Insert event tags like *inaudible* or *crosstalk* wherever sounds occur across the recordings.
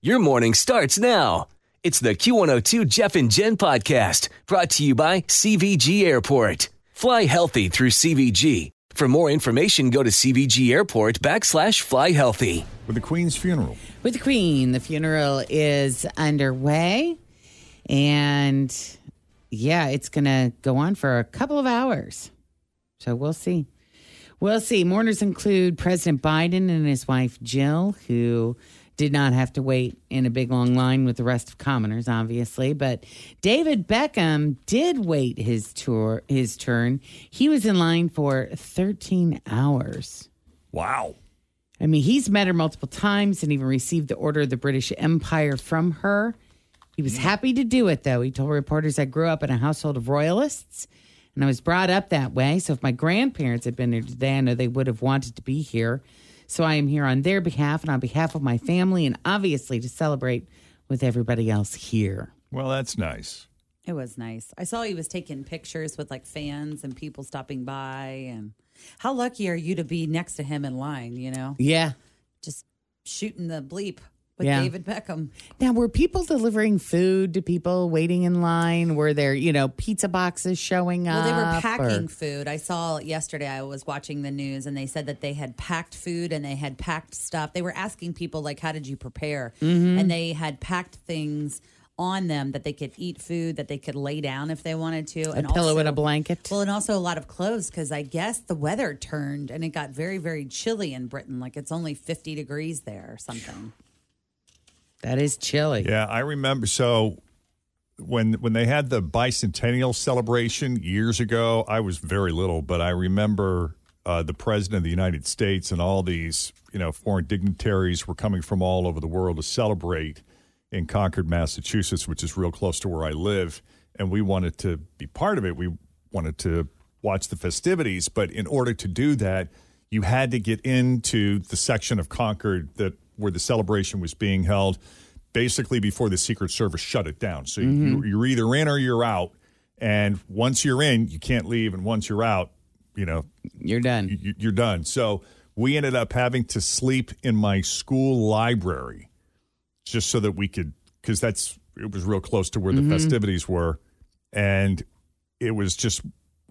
Your morning starts now. It's the Q102 Jeff and Jen podcast brought to you by CVG Airport. Fly healthy through CVG. For more information, go to CVG Airport backslash fly healthy. With the Queen's funeral. With the Queen, the funeral is underway. And yeah, it's going to go on for a couple of hours. So we'll see. We'll see. Mourners include President Biden and his wife Jill, who did not have to wait in a big long line with the rest of commoners, obviously. But David Beckham did wait his tour, his turn. He was in line for 13 hours. Wow. I mean, he's met her multiple times and even received the Order of the British Empire from her. He was happy to do it, though. He told reporters, I grew up in a household of royalists and I was brought up that way. So if my grandparents had been here today, I know they would have wanted to be here. So I am here on their behalf and on behalf of my family, and obviously to celebrate with everybody else here. Well, that's nice. It was nice. I saw he was taking pictures with like fans and people stopping by. And how lucky are you to be next to him in line, you know? Yeah. Just shooting the bleep with Yeah. David Beckham. Now, were people delivering food to people waiting in line? Were there, you know, pizza boxes showing up? Well, they were or- packing food. I saw yesterday, I was watching the news and they said that they had packed food and they had packed stuff. They were asking people, like, how did you prepare? Mm-hmm. And they had packed things on them that they could eat food, that they could lay down if they wanted to. a pillow and a blanket. Well, and also a lot of clothes because I guess the weather turned and it got very, very chilly in Britain. Like it's only 50 degrees there or something. That is chilly. Yeah, I remember. So when when they had the bicentennial celebration years ago, I was very little, but I remember uh, the president of the United States and all these you know foreign dignitaries were coming from all over the world to celebrate in Concord, Massachusetts, which is real close to where I live, and we wanted to be part of it. We wanted to watch the festivities, but in order to do that, you had to get into the section of Concord that where the celebration was being held basically before the Secret Service shut it down. So you, mm-hmm. you're either in or you're out. And once you're in, you can't leave. And once you're out, you know, You're done. you, you're done. So we ended up having to sleep in my school library just so that we could, because that's, it was real close to where the mm-hmm. festivities were. And it was just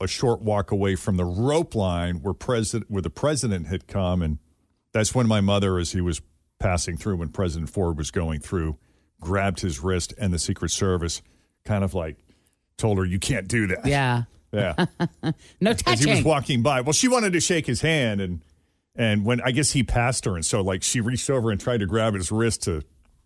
a short walk away from the rope line where president where the president had come and that's when my mother as he was passing through when president ford was going through grabbed his wrist and the secret service kind of like told her you can't do that Yeah. *laughs* yeah *laughs* No as he was walking by well she wanted to shake his hand and and when i guess he passed her and so like she reached over and tried to grab his wrist to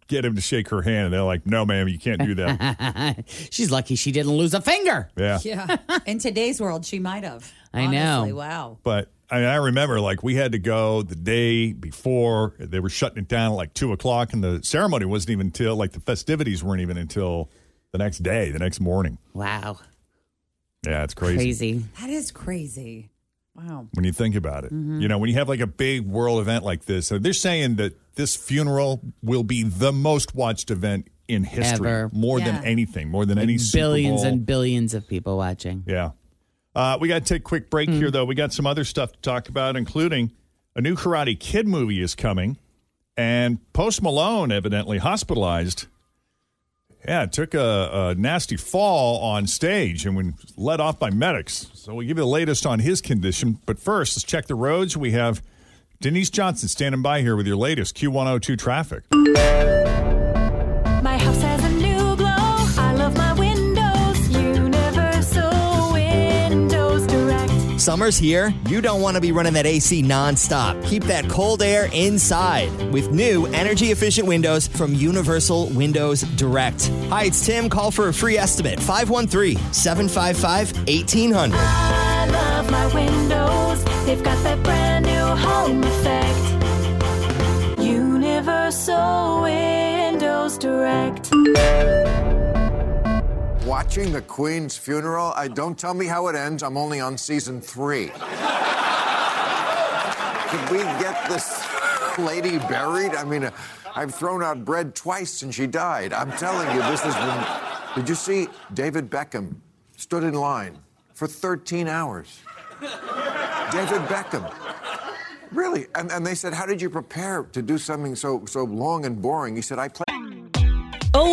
get him to shake her hand and they're like no ma'am you can't do that *laughs* She's lucky she didn't lose a finger. yeah Yeah. in today's world, she might have. I know. Wow. But I, mean, I remember like we had to go the day before they were shutting it down at like two o'clock, and the ceremony wasn't even until like the festivities weren't even until the next day, the next morning. Wow. Yeah, it's crazy, Crazy. That is crazy. Wow. when you think about it. You know, when you have like a big world event like this, uh, they're saying that this funeral will be the most watched event in history, Ever. more Yeah. than anything, more than any Super billions Bowl. and billions of people watching. Yeah. Uh, we got to take a quick break here, though. We got some other stuff to talk about, including a new Karate Kid movie is coming, and Post Malone evidently hospitalized. Yeah, took a, a nasty fall on stage and was led off by medics. So we'll give you the latest on his condition. But first, let's check the roads. We have Denise Johnson standing by here with your latest Q102 traffic. Summer's here. You don't want to be running that AC nonstop. Keep that cold air inside with new energy efficient windows from Universal Windows Direct. Hi, it's Tim. Call for a free estimate 513 755 1800. I love my windows. They've got that brand new home effect. Universal Windows Direct. Watching the Queen's funeral? I don't tell me how it ends. I'm only on season three. Could we get this lady buried? I mean, uh, I've thrown out bread twice since she died. I'm telling you, this has been. Did you see David Beckham stood in line for 13 hours? David Beckham. Really? And, and they said, How did you prepare to do something so, so long and boring? He said, I play.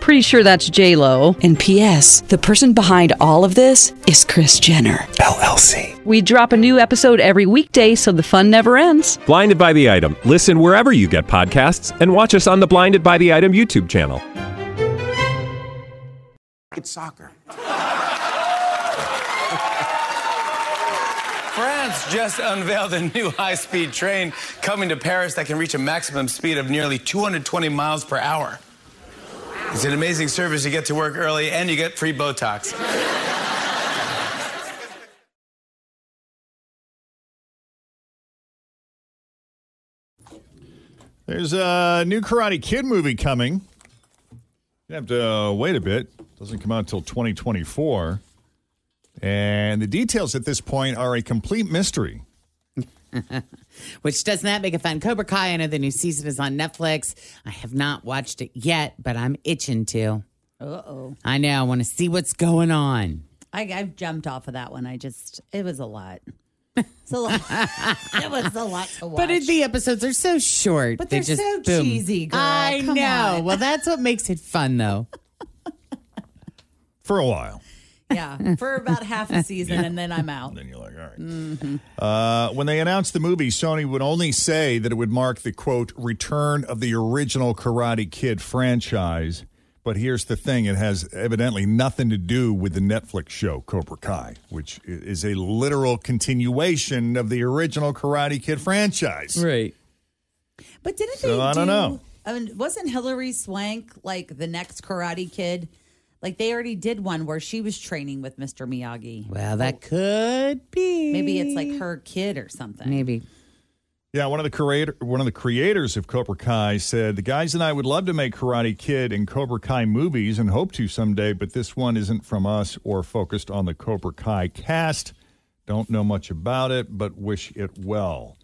Pretty sure that's J Lo. And P.S. The person behind all of this is Kris Jenner LLC. We drop a new episode every weekday, so the fun never ends. Blinded by the item. Listen wherever you get podcasts, and watch us on the Blinded by the Item YouTube channel. It's soccer. *laughs* France just unveiled a new high speed train coming to Paris that can reach a maximum speed of nearly 220 miles per hour. It's an amazing service. You get to work early and you get free Botox. There's a new Karate Kid movie coming. You have to uh, wait a bit. Doesn't come out until 2024. And the details at this point are a complete mystery. *laughs* Which does not that make it fun. Cobra Kai, I know the new season is on Netflix. I have not watched it yet, but I'm itching to. Uh oh. I know. I want to see what's going on. I, I've jumped off of that one. I just, it was a lot. It's a lot. it was a lot to watch. But it, the episodes are so short. But They they're just so boom. cheesy, girl. I Come know. on. Well, that's what makes it fun, though. *laughs* For a while. Yeah, for about half a season, and then I'm out. Then you're like, all right. Uh, when they announced the movie, Sony would only say that it would mark the quote return of the original Karate Kid franchise. But here's the thing: it has evidently nothing to do with the Netflix show Cobra Kai, which is a literal continuation of the original Karate Kid franchise. Right. But didn't So, they? I don't know. I mean, wasn't Hilary Swank like the next Karate Kid? Like they already did one where she was training with Mr. Miyagi. Well, that could be. Maybe it's like her kid or something. Maybe. Yeah, one of the creator, one of the creators of Cobra Kai said, "The guys and I would love to make Karate Kid and Cobra Kai movies and hope to someday, but this one isn't from us or focused on the Cobra Kai cast. Don't know much about it, but wish it well."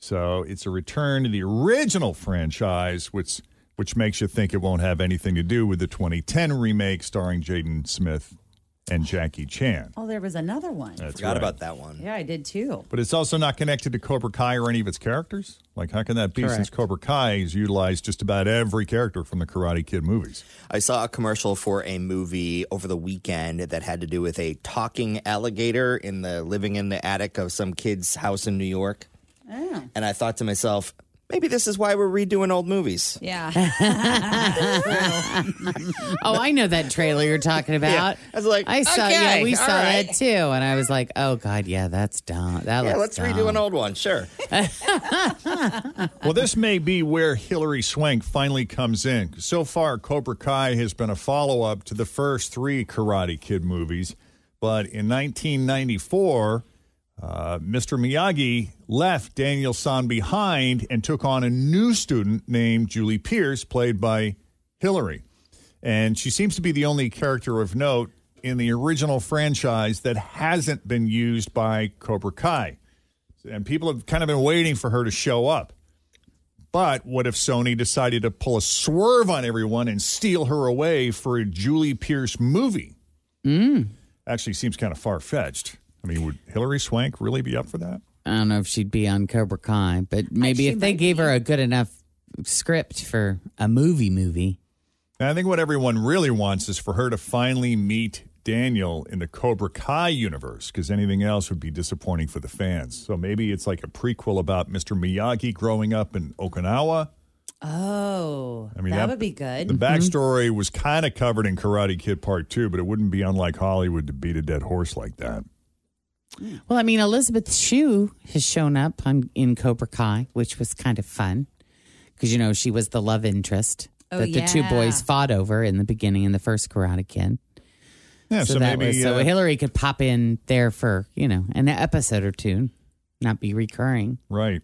So it's a return to the original franchise, which which makes you think it won't have anything to do with the 2010 remake starring Jaden Smith and Jackie Chan. Oh, there was another one. That's Forgot right. about that one. Yeah, I did too. But it's also not connected to Cobra Kai or any of its characters. Like, how can that be? Since Cobra Kai has utilized just about every character from the Karate Kid movies. I saw a commercial for a movie over the weekend that had to do with a talking alligator in the living in the attic of some kid's house in New York. Oh. And I thought to myself, maybe this is why we're redoing old movies. Yeah. *laughs* Oh, I know that trailer you're talking about. I was like, I saw. yeah, we saw right. that too, and I was like, oh god, yeah, that's dumb. That Yeah, looks let's redo an old one. Sure. Well, this may be where Hilary Swank finally comes in. So far, Cobra Kai has been a follow up to the first three Karate Kid movies. But in 1994, uh, Mr. Miyagi left Daniel San behind and took on a new student named Julie Pierce, played by Hilary. And she seems to be the only character of note in the original franchise that hasn't been used by Cobra Kai. And people have kind of been waiting for her to show up. But what if Sony decided to pull a swerve on everyone and steal her away for a Julie Pierce movie? Mm. Actually, seems kind of far fetched. I mean, would Hilary Swank really be up for that? I don't know if she'd be on Cobra Kai, but maybe if they might gave her a good enough script for a movie movie. And I think what everyone really wants is for her to finally meet Daniel in the Cobra Kai universe, because anything else would be disappointing for the fans. So maybe it's like a prequel about Mr. Miyagi growing up in Okinawa. Oh, I mean, that, would be good. The mm-hmm. backstory was kind of covered in Karate Kid Part 2, but it wouldn't be unlike Hollywood to beat a dead horse like that. Well, I mean, Elizabeth Shue has shown up on, in Cobra Kai, which was kind of fun because you know she was the love interest Oh, that the two boys fought over in the beginning in the first Karate Kid. Yeah, so, that maybe was, so uh, Hilary could pop in there for you know an episode or two, not be recurring. right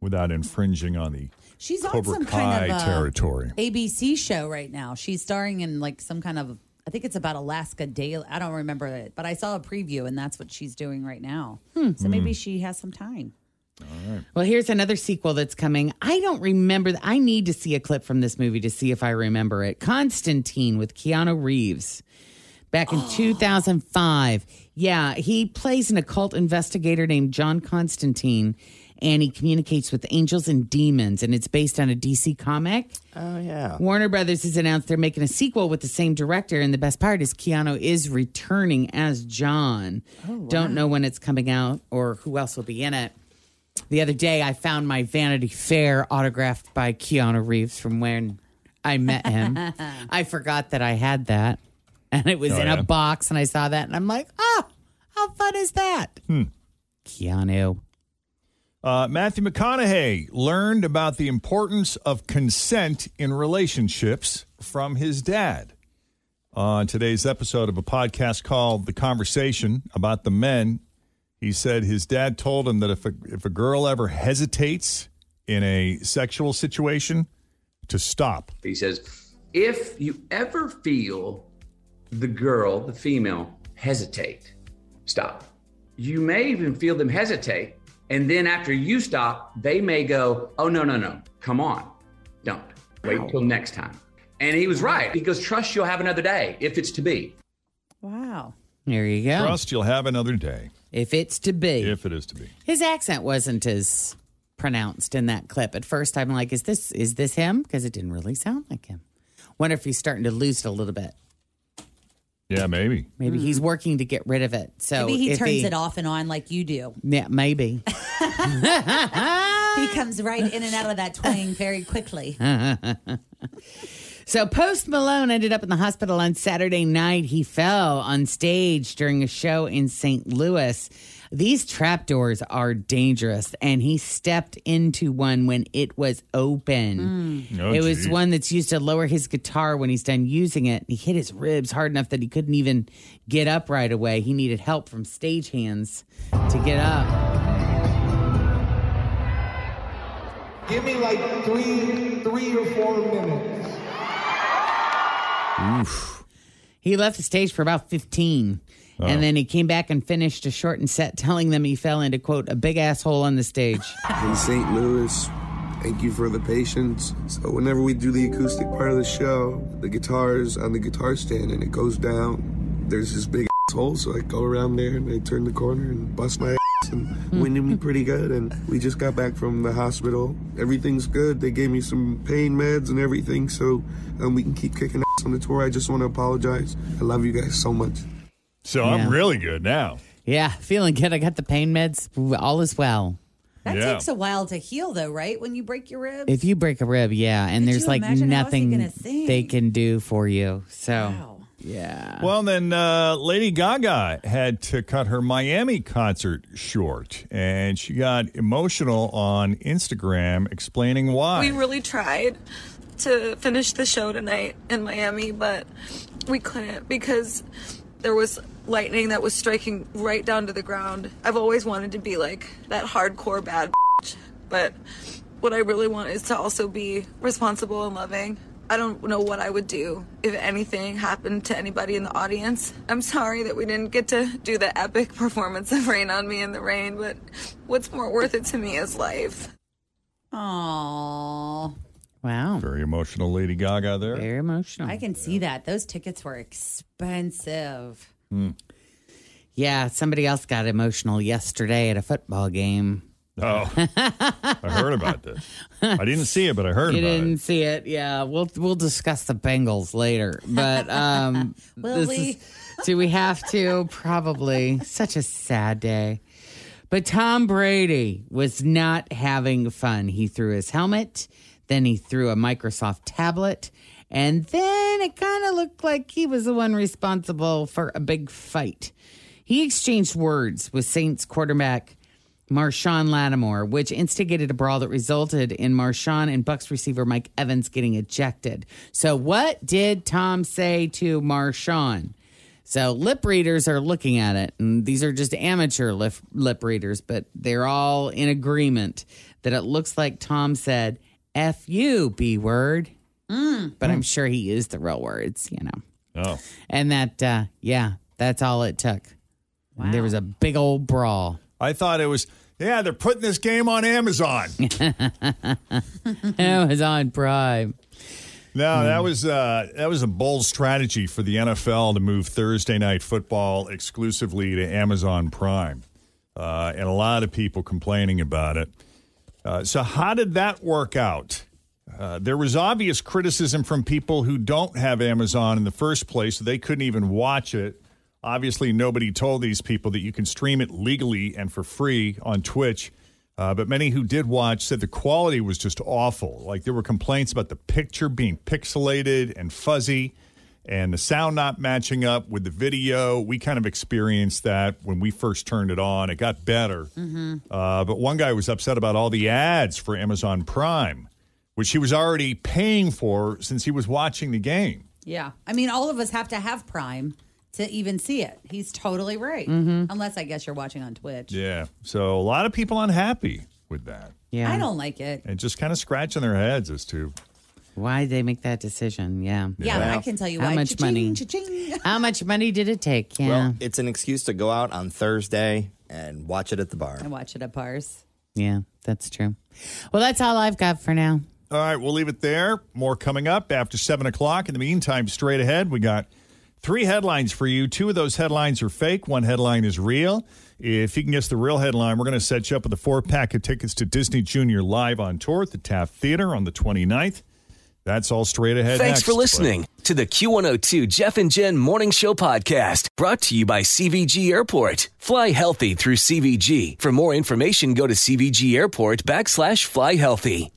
without infringing on the She's on Cobra some Kai kind of uh, territory. ABC show right now. She's starring in like some kind of. I think it's about Alaska Daily. I don't remember it, but I saw a preview, and that's what she's doing right now. Hmm. So maybe she has some time. Well, here's another sequel that's coming. I don't remember. I need to see a clip from this movie to see if I remember it. Constantine with Keanu Reeves back in *gasps* 2005. Yeah, he plays an occult investigator named John Constantine and he communicates with angels and demons and it's based on a DC comic. Oh, yeah. Warner Brothers has announced they're making a sequel with the same director, and the best part is Keanu is returning as John. Oh! Don't know when it's coming out or who else will be in it. The other day, I found my Vanity Fair autographed by Keanu Reeves from when I met him. *laughs* I forgot that I had that, and it was Oh, in yeah? a box, and I saw that, and I'm like, oh, how fun is that? Hmm. Keanu. Uh, Matthew McConaughey learned about the importance of consent in relationships from his dad. On today's episode of a podcast called The Conversation about the men, he said his dad told him that if a, if a girl ever hesitates in a sexual situation, to stop. He says, if you ever feel the girl, the female, hesitate, stop. You may even feel them hesitate. And then after you stop, they may go, oh, no, no, no, come on. Don't. Wait till next time. And he was right. He goes, trust you'll have another day if it's to be. Wow. There you go. Trust you'll have another day. If it's to be. If it is to be. His accent wasn't as pronounced in that clip. At first, I'm like, "Is this is this him?" Because it didn't really sound like him. Wonder if he's starting to lose it a little bit. Yeah, maybe. Maybe he's hmm. working to get rid of it. So Maybe he if turns it off and on like you do. Yeah, maybe. *laughs* *laughs* he comes right in and out of that twang very quickly. *laughs* so Post Malone ended up in the hospital on Saturday night. He fell on stage during a show in St. Louis. These trapdoors are dangerous, and he stepped into one when it was open. Mm. Oh, it was geez. one that's used to lower his guitar when he's done using it. He hit his ribs hard enough that he couldn't even get up right away. He needed help from stagehands to get up. Give me like three, three or four minutes. Oof. He left the stage for about 15. Oh. And then he came back and finished a shortened set telling them he fell into, quote, a big asshole on the stage. in St. Louis. Thank you for the patience. So whenever we do the acoustic part of the show, the guitar's on the guitar stand and it goes down. There's this big *laughs* hole, so I go around there and I turn the corner and bust my *laughs* ass and winded me pretty good. And we just got back from the hospital. Everything's good. They gave me some pain meds and everything, so um, we can keep kicking ass on the tour. I just want to apologize. I love you guys so much. So Yeah. I'm really good now. Yeah, feeling good. I got the pain meds. All is well. That Yeah. takes a while to heal, though, right? When you break your ribs. If you break a rib, yeah, and Could there's like imagine how is he nothing they can do for you. So, yeah. Well, then uh, Lady Gaga had to cut her Miami concert short, and she got emotional on Instagram explaining why. We really tried to finish the show tonight in Miami, but we couldn't because there was lightning that was striking right down to the ground. I've always wanted to be like that hardcore bad bitch, but what I really want is to also be responsible and loving. I don't know what I would do if anything happened to anybody in the audience. I'm sorry that we didn't get to do the epic *laughs* performance of Rain on Me in the Rain, but what's more worth it to me is life. Aww. Wow. Very emotional Lady Gaga there. Very emotional. I can see that. Those tickets were expensive. Hmm. Yeah, somebody else got emotional yesterday at a football game. Oh, I heard about this. I didn't see it, but I heard you about didn't it. see it. Yeah, we'll we'll discuss the Bengals later. But um, *laughs* Will this we? is- do we have to? Probably. Such a sad day. But Tom Brady was not having fun. He threw his helmet, then he threw a Microsoft tablet, and then it kind of looked like he was the one responsible for a big fight. He exchanged words with Saints quarterback Marshon Lattimore, which instigated a brawl that resulted in Marshon and Bucs receiver Mike Evans getting ejected. So, what did Tom say to Marshon? So, lip readers are looking at it, and these are just amateur lip, lip readers, but they're all in agreement that it looks like Tom said, F you, B word. But I'm sure he used the real words, you know. Oh, And that, uh, yeah, that's all it took. There was a big old brawl. I thought it was. Yeah, they're putting this game on Amazon. *laughs* Amazon Prime. No, that was uh, that was a bold strategy for the NFL to move Thursday night football exclusively to Amazon Prime, uh, and a lot of people complaining about it. Uh, so, how did that work out? Uh, there was obvious criticism from people who don't have Amazon in the first place; they couldn't even watch it. Obviously, nobody told these people that you can stream it legally and for free on Twitch. Uh, but many who did watch said the quality was just awful. Like there were complaints about the picture being pixelated and fuzzy and the sound not matching up with the video. We kind of experienced that when we first turned it on. It got better. Uh, but one guy was upset about all the ads for Amazon Prime, which he was already paying for since he was watching the game. Yeah. I mean, all of us have to have Prime to even see it. He's totally right. Mm-hmm. Unless I guess you're watching on Twitch. Yeah. So a lot of people unhappy with that Yeah. I don't like it. and just kind of scratching their heads as to Why did they make that decision? Yeah. Yeah, I can tell you How why. much Cha-ching, money? cha-ching. *laughs* How much money did it take? Yeah. Well, it's an excuse to go out on Thursday and watch it at the bar. I watch it at bars. yeah, that's true. Well, that's all I've got for now. All right, we'll leave it there. More coming up after 7 o'clock. In the meantime, straight ahead, we got three headlines for you. Two of those headlines are fake, one headline is real. If you can guess the real headline, we're going to set you up with a four pack of tickets to Disney Junior live on tour at the Taft Theater on the 29th. That's all straight ahead. Thanks next. for listening to the Q102 Jeff and Jen Morning Show podcast brought to you by CVG Airport. Fly healthy through CVG. For more information, go to CVG Airport backslash fly healthy.